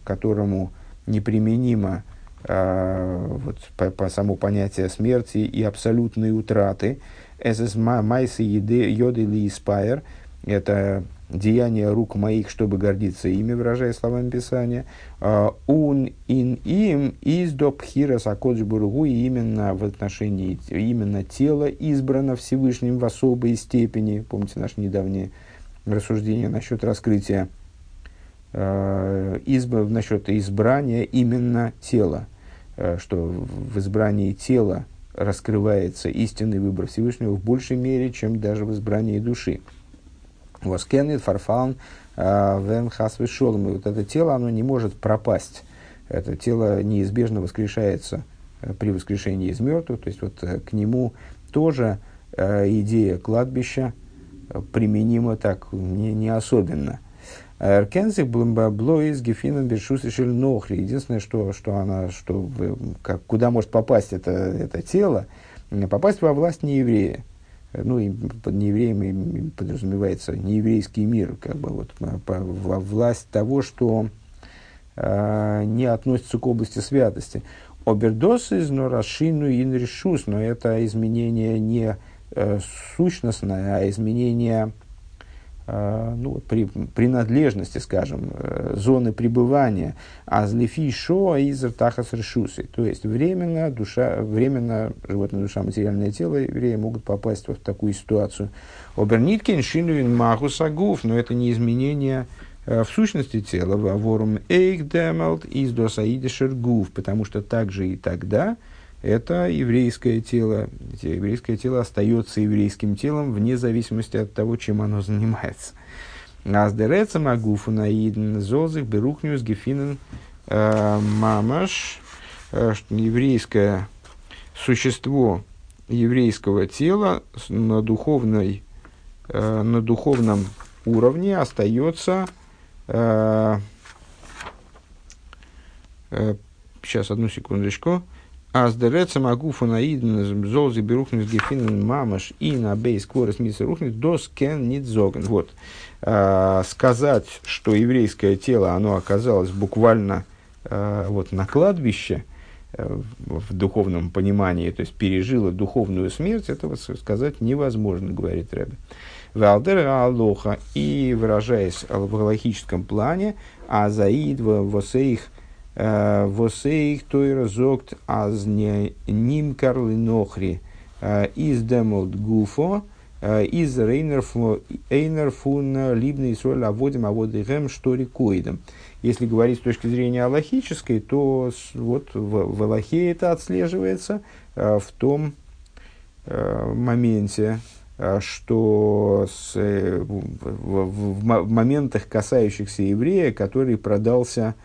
Speaker 1: которому неприменимо а, вот, по, по само понятие смерти и абсолютной утраты. Эсэс Майсы Йоды Ли Спайер, это деяние рук моих, чтобы гордиться ими, выражая словами Писания. Он ин им из до пхира сакоджбургу, и именно в отношении, именно тело избрано Всевышним в особой степени. Помните наше недавнее рассуждение насчет раскрытия э, изб, насчет избрания именно тела, э, что в избрании тела раскрывается истинный выбор Всевышнего в большей мере, чем даже в избрании души. Воскенит фарфалн э, вен хасвешолом. И вот это тело, оно не может пропасть. Это тело неизбежно воскрешается э, при воскрешении из мертвых. То есть вот э, к нему тоже идея кладбища применима так не, не особенно. Эркензих блоис гефинен бершусишель нохри. Единственное, что, что она, что, как, куда может попасть это, это тело, попасть во власть нееврея. Ну, и под неевреем подразумевается нееврейский мир, как бы вот во власть того, что э, не относится к области святости. Обердос из норашину инрешус, но это изменение не э, сущностное, а изменение Э, ну, при, принадлежности, скажем, э, зоны пребывания, азлифи шо из тахас решусы. То есть временно, душа, временно животная душа, материальное тело еврея могут попасть вот в такую ситуацию. Оберниткин шинуин магус агуф, но это не изменение э, в сущности тела, ворум эйк демелт из досаидишер гуф, потому что также и тогда, это еврейское тело. Еврейское тело остается еврейским телом вне зависимости от того, чем оно занимается. Аздереца магуфу наидн зозых берухнюс гефинен э, мамаш, э, еврейское существо еврейского тела на, духовной, э, на духовном уровне остается сейчас одну секундочку. Аздереца магуфа наидн золзи берухнис гефинен мамаш и на бейс кворес миса рухнис дос кен нидзоген. Вот. А, сказать, что еврейское тело, оно оказалось буквально а, вот на кладбище, а, в духовном понимании, то есть пережило духовную смерть, этого сказать невозможно, говорит Рэбе. Валдер Алоха и выражаясь в логическом плане, а заид восейх Э, Восейх тойра зогт аз ним карли нохри э, из демолт гуфо э, из рейнер фун либный соль аводим аводихем что рекоидом. Если говорить с точки зрения аллахической, то вот в, в Аллахе это отслеживается в том моменте, что с, в, в, в моментах, касающихся еврея, который продался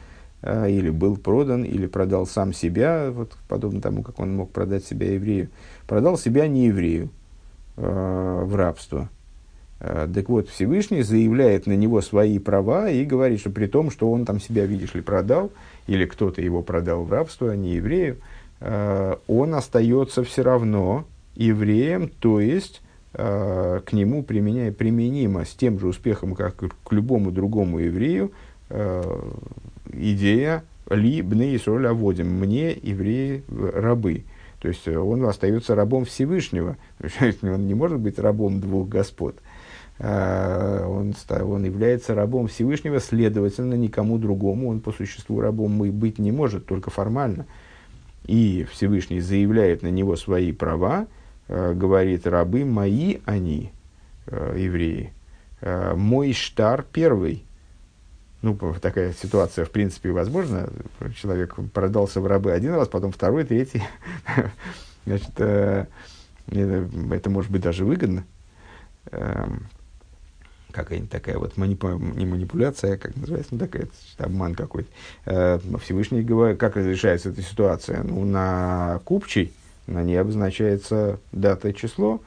Speaker 1: или был продан, или продал сам себя, вот, подобно тому, как он мог продать себя еврею, продал себя не еврею э, в рабство. Э, так вот, Всевышний заявляет на него свои права и говорит, что при том, что он там себя, видишь ли, продал, или кто-то его продал в рабство, а не еврею, э, он остается все равно евреем, то есть к нему применяя, применимо с тем же успехом, как к любому другому еврею, идея ли бны Исроль аводим, мне, евреи, рабы. То есть э, он остается рабом Всевышнего. Он не может быть рабом двух господ. А, он, он является рабом Всевышнего, следовательно, никому другому он по существу рабом быть не может, только формально. И Всевышний заявляет на него свои права, э, говорит, рабы мои они, э, евреи. Мой штар первый, ну, такая ситуация, в принципе, возможна. Человек продался в рабы один раз, потом второй, третий. Значит, э, это может быть даже выгодно. Э, какая-нибудь такая вот манипу... не манипуляция, а как называется, ну, такая, обман какой-то. Э, Всевышний говорит, как разрешается эта ситуация? Ну, на купчей, на ней обозначается дата и число.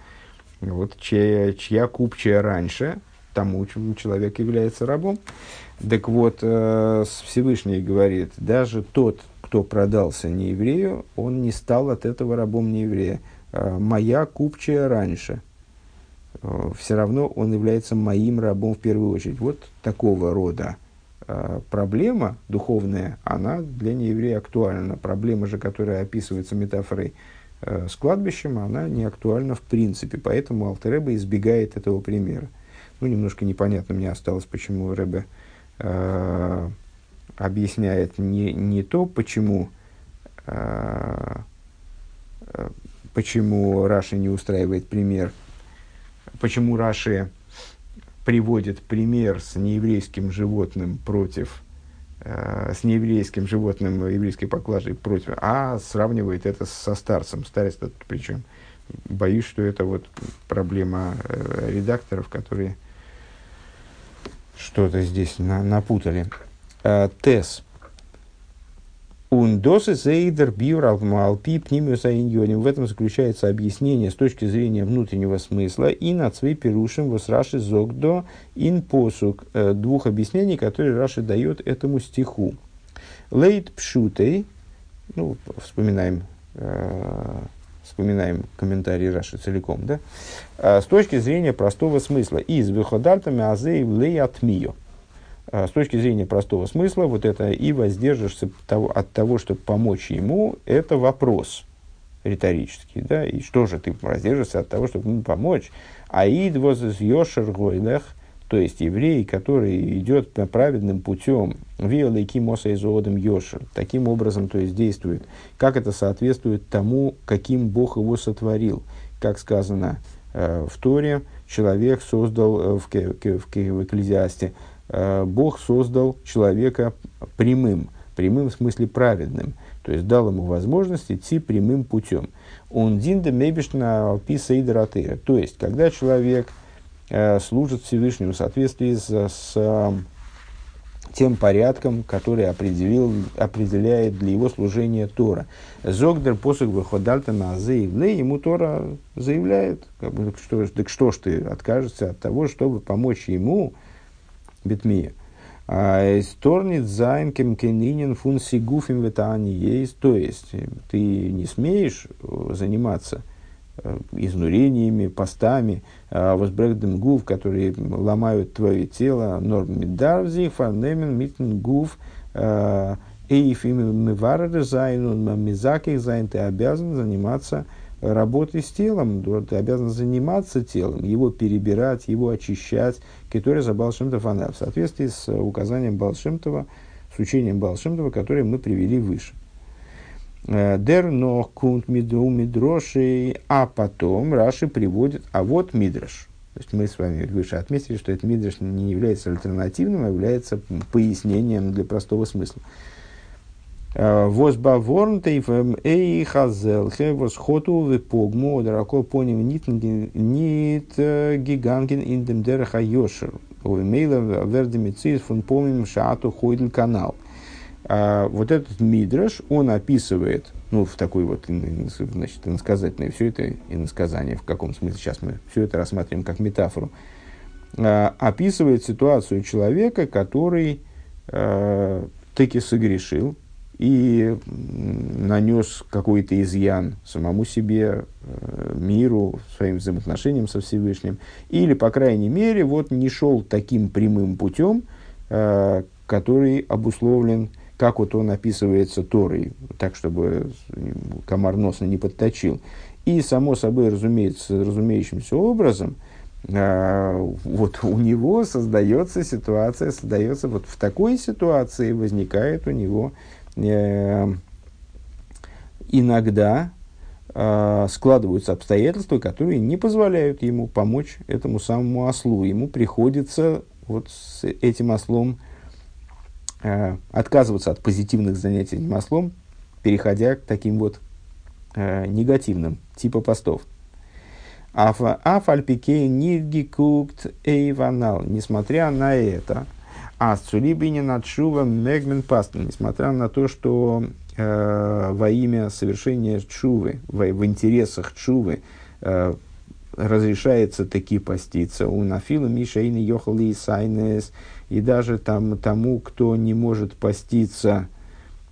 Speaker 1: Вот чья, чья купчая раньше, тому человек является рабом. Так вот, э, Всевышний говорит, даже тот, кто продался не еврею, он не стал от этого рабом не еврея. Э, моя купчая раньше. Э, Все равно он является моим рабом в первую очередь. Вот такого рода проблема духовная, она для нееврея актуальна. Проблема же, которая описывается метафорой с кладбищем, она не актуальна в принципе. Поэтому Алтереба избегает этого примера. Ну, немножко непонятно мне осталось, почему Рэбе э, объясняет не, не то, почему, э, э, почему Раши не устраивает пример, почему Раши приводит пример с нееврейским животным против э, с нееврейским животным еврейской поклажей против, а сравнивает это со старцем. Старец тут причем. Боюсь, что это вот проблема э, редакторов, которые что-то здесь на, напутали. Э, тес. Ундосы зейдер биур алпи пнимиуса иньоним. В этом заключается объяснение с точки зрения внутреннего смысла и на цвей пирушим вос раши зогдо ин посук. Э, двух объяснений, которые Раши дает этому стиху. Лейт пшутей, ну, вспоминаем, э, вспоминаем комментарий Раши целиком, да, э, с точки зрения простого смысла. Из выходальтами азей лей атмио а, с точки зрения простого смысла, вот это и воздержишься от того, чтобы помочь ему, это вопрос риторический, да, и что же ты воздержишься от того, чтобы ему помочь? Аид воз йошер гойлех, то есть еврей, который идет праведным путем, виолейки моса изоодом йошер, таким образом, то есть действует, как это соответствует тому, каким Бог его сотворил, как сказано э, в Торе, человек создал э, в, в, в, в Экклезиасте, Э, Бог создал человека прямым, прямым в смысле праведным, то есть дал ему возможность идти прямым путем. Он динда мебишна писа и То есть, когда человек э, служит Всевышнему в соответствии с, с тем порядком, который определил, определяет для его служения Тора. Зогдер посуг выходальта на заявле, ему Тора заявляет, как бы, что, так что ж ты откажешься от того, чтобы помочь ему, בתמיה. עס טאר ניט זיין קיין ענינים פון סיגופים ותעניתים. То есть, ты не смеешь э, заниматься э, изнурениями, постами, וואס ברעכן דעם גוף, которые ломают твое тело, נאר מען דארף זיך פארנעמען מיטן גוף, э, אויף מברר זיין, מזכך זיין, ты обязан заниматься работой с телом, ты обязан заниматься телом, его перебирать, его очищать, который за Балшемтов она в соответствии с указанием Балшемтова, с учением Балшемтова, которое мы привели выше. Э, Дер но кунт мидру мидроши, а потом Раши приводит, а вот мидраш. То есть мы с вами выше отметили, что этот мидраш не является альтернативным, а является пояснением для простого смысла. Возбаворн тейфем эй хазелхе восхоту випогму драко поним нит нит гиганген in dem дереха йошер. Увемейла вердемицис фон помим шату хойден канал. Вот этот мидраш, он описывает, ну, в такой вот, значит, иносказательное, все это иносказание, в каком смысле сейчас мы все это рассматриваем как метафору, описывает ситуацию человека, который таки согрешил, и нанес какой-то изъян самому себе, э, миру, своим взаимоотношениям со Всевышним, или, по крайней мере, вот не шел таким прямым путем, э, который обусловлен, как вот он описывается Торой, так, чтобы комар носа не подточил. И, само собой, разумеется, разумеющимся образом, э, вот у него создается ситуация, создается вот в такой ситуации возникает у него Э, иногда э, складываются обстоятельства, которые не позволяют ему помочь этому самому ослу. Ему приходится вот с этим ослом э, отказываться от позитивных занятий этим ослом, переходя к таким вот негативным, типа постов. Афальпике нидгикукт эйванал. Несмотря на это, а Цулибинин от Мегмен Пастен, несмотря на то, что э, во имя совершения Чувы, в, в интересах Чувы, э, разрешается таки поститься. У Нафила Мишаина Йохали Сайнес, и даже там, тому, кто не может поститься,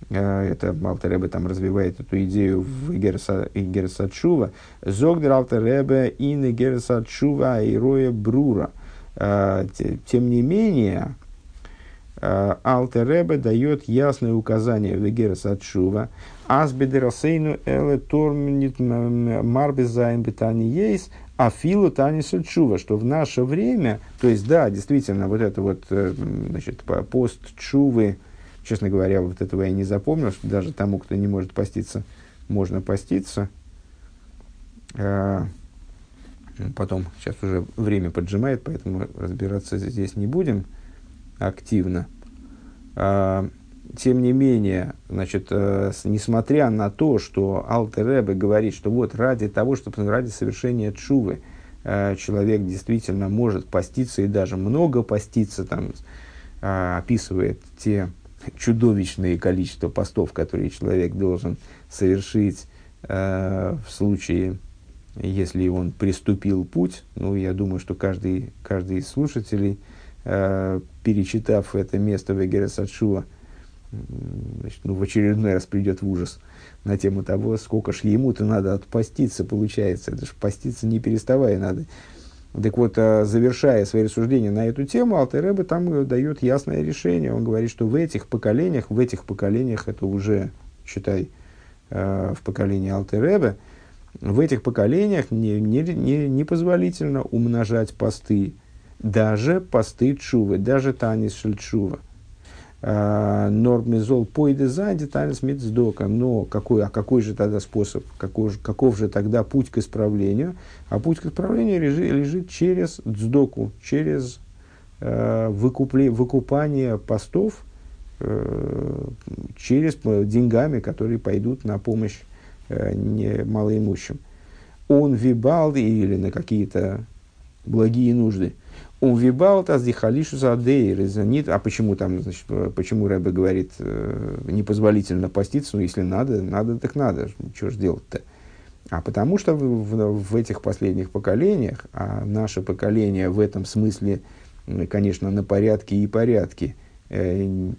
Speaker 1: э, это Алтеребе там развивает эту идею в Игерсачува, Зогдер Алтеребе и Игерсачува и Роя Брура. Э, тем не менее, Э, Алтеребе дает ясное указание в Эгерас Атшува. Асбедерасейну эле тормнит марбезайн бетани ейс, а филу танис чува, что в наше время, то есть, да, действительно, вот это вот, э, значит, пост чувы, честно говоря, вот этого я не запомнил, что даже тому, кто не может поститься, можно поститься. Э, Потом, сейчас уже время поджимает, поэтому разбираться здесь не будем активно. Тем не менее, значит, э, несмотря на то, что Алтер Ребе говорит, что вот ради того, чтобы ради совершения чувы э, человек действительно может поститься и даже много поститься, там, э, описывает те чудовищные количество постов, которые человек должен совершить в случае, если он приступил путь. Ну, я думаю, что каждый, каждый из слушателей, перечитав это место в Эгересадшуа, значит, ну, в очередной раз придет в ужас на тему того, сколько ж ему-то надо отпаститься, получается. Это же поститься не переставая надо. Так вот, а, завершая свои рассуждения на эту тему, Алтереба там дает ясное решение. Он говорит, что в этих поколениях, в этих поколениях, это уже, считай, а, в поколении Алтеребе, в этих поколениях не, не, не, не позволительно умножать посты, даже посты чувы, даже танис шельчува. Э, нормизол пойде сзади танец мецдока. Но какой, а какой же тогда способ, какой, каков же тогда путь к исправлению? А путь к исправлению лежит, лежит через дздоку, через э, выкупле, выкупание постов, э, через деньгами, которые пойдут на помощь э, не малоимущим. Он вибал или на какие-то благие нужды. У Вибалта дихалишу за резонит. А почему там, значит, почему Рэбе говорит, э, непозволительно поститься, ну, если надо, надо, так надо, что ж делать-то? А потому что в, в, в этих последних поколениях, а наше поколение в этом смысле, конечно, на порядке и порядке, э,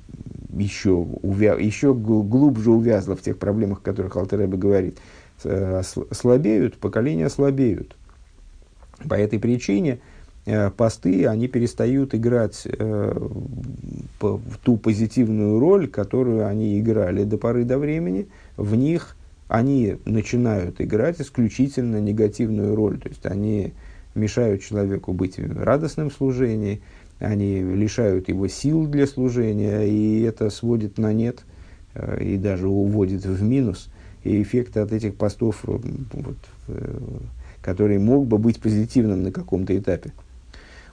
Speaker 1: еще, увя, еще глубже увязло в тех проблемах, о которых Алтереба говорит, э, слабеют, поколения слабеют. По этой причине – Э, посты, они перестают играть э, в ту позитивную роль, которую они играли до поры до времени. В них они начинают играть исключительно негативную роль. То есть они мешают человеку быть в радостном служении, они лишают его сил для служения, и это сводит на нет э, и даже уводит в минус. И эффект от этих постов, вот, который мог бы быть позитивным на каком-то этапе.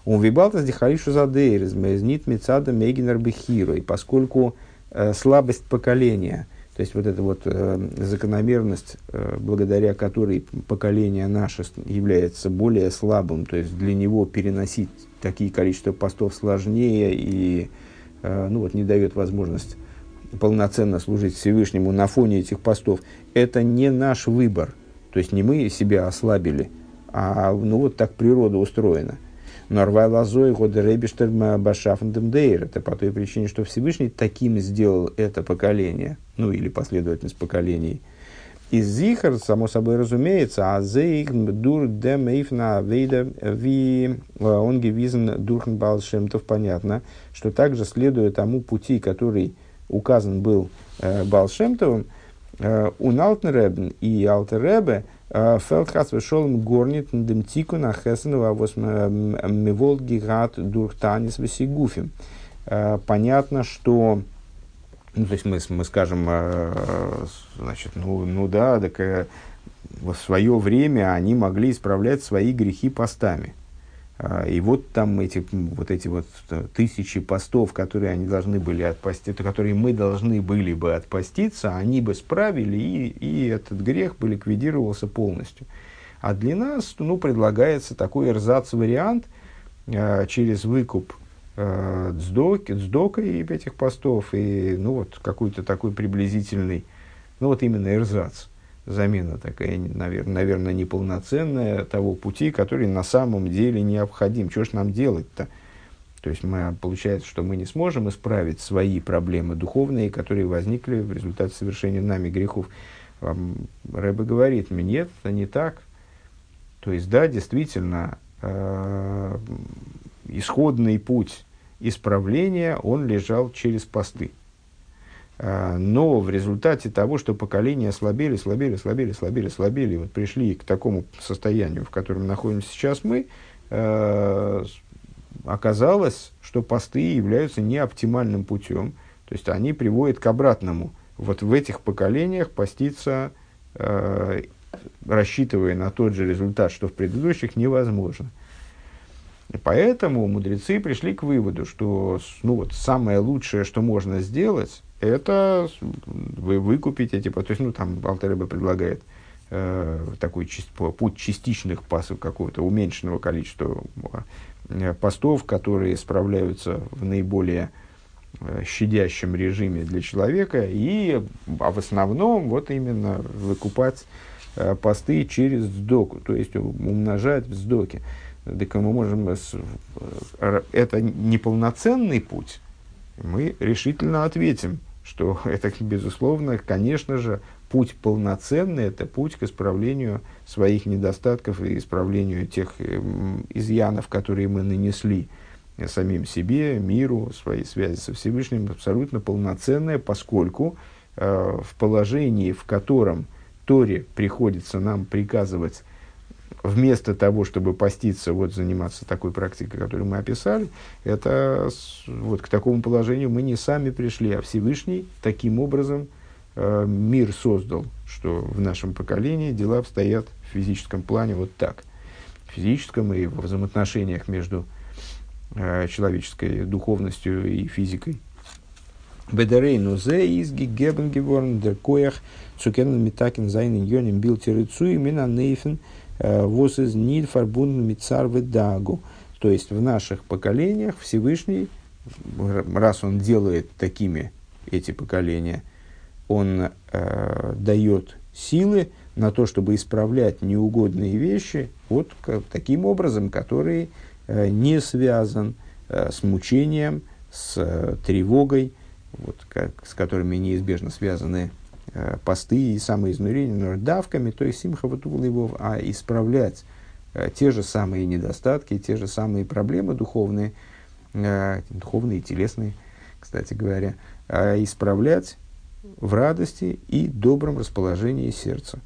Speaker 1: Он вибалтас дихалишу задейрез, мезнит мецада мегинер бехиро. И поскольку э, слабость поколения, то есть вот эта вот э, закономерность, э, благодаря которой поколение наше является более слабым, то есть для него переносить такие количества постов сложнее и э, ну вот, не дает возможность полноценно служить Всевышнему на фоне этих постов, это не наш выбор. То есть не мы себя ослабили, а ну вот так природа устроена – Норвай лазой года рейбиштер башафндем дейр. Это по той причине, что Всевышний таким сделал это поколение, ну или последовательность поколений. Из Зихар, само собой разумеется, а зейх дур дем эйфна вейда ви э, он гевизен дурхен балшемтов, понятно, что также следуя тому пути, который указан был э, Балшемтовым, э, у Налтнеребен и Алтеребе, Фелдхас вышел горнит дем тику на хесенова вос миволт гигат дуртанис весигуфим. Понятно, что ну, то есть мы, мы скажем, значит, ну, ну да, так в свое время они могли исправлять свои грехи постами. А, и вот там эти вот, эти вот э, тысячи постов, которые они должны были отпаститься, которые мы должны были бы отпаститься, они бы справили, и, и этот грех бы ликвидировался полностью. А для нас ну, предлагается такой эрзац-вариант э, через выкуп э, дздоки, дздока и этих постов, и ну, вот какой-то такой приблизительный, ну вот именно эрзац замена такая, наверное, неполноценная того пути, который на самом деле необходим. Что ж нам делать-то? То есть мы, получается, что мы не сможем исправить свои проблемы духовные, которые возникли в результате совершения нами грехов. Рэбе говорит, нет, это не так. То есть, да, действительно, э, исходный путь исправления, он лежал через посты. А, но в результате того, что поколения слабели, слабели, слабели, слабели, слабели, вот пришли к такому состоянию, в котором находимся сейчас мы, а, оказалось, что посты являются неоптимальным путем. То есть они приводят к обратному. Вот в этих поколениях поститься э, рассчитывая на тот же результат, что в предыдущих, невозможно. И поэтому мудрецы пришли к выводу, что ну, вот, самое лучшее, что можно сделать, это вы выкупить эти, то есть, ну, там Алтереба предлагает э, такой путь частичных пасов какого-то уменьшенного количества э, постов, которые справляются в наиболее э, щадящем режиме для человека, и а в основном вот именно выкупать э, посты через сдоку, то есть умножать в сдоке. Так мы можем, э, это неполноценный путь, мы решительно ответим, что это, безусловно, конечно же, путь полноценный, это путь к исправлению своих недостатков и исправлению тех эм, изъянов, которые мы нанесли самим себе, миру, своей связи со Всевышним, абсолютно полноценное, поскольку э, в положении, в котором Торе приходится нам приказывать вместо того, чтобы поститься, вот заниматься такой практикой, которую мы описали, это вот к такому положению мы не сами пришли, а Всевышний таким образом э, мир создал, что в нашем поколении дела обстоят в физическом плане вот так. В физическом и в взаимоотношениях между э, человеческой духовностью и физикой. Бедерейну зе из гигебен геворн дер коях цукен митакин зайнен йоним бил терицу именно нейфен – Вос из ниль фарбун мицар дагу. То есть в наших поколениях Всевышний, раз он делает такими эти поколения, он э, дает силы на то, чтобы исправлять неугодные вещи вот как, таким образом, который э, не связан э, с мучением, с э, тревогой, вот, как, с которыми неизбежно связаны посты и самоизнурение давками, то есть симха его, а исправлять э, те же самые недостатки, те же самые проблемы духовные, э, духовные и телесные, кстати говоря, исправлять в радости и добром расположении сердца.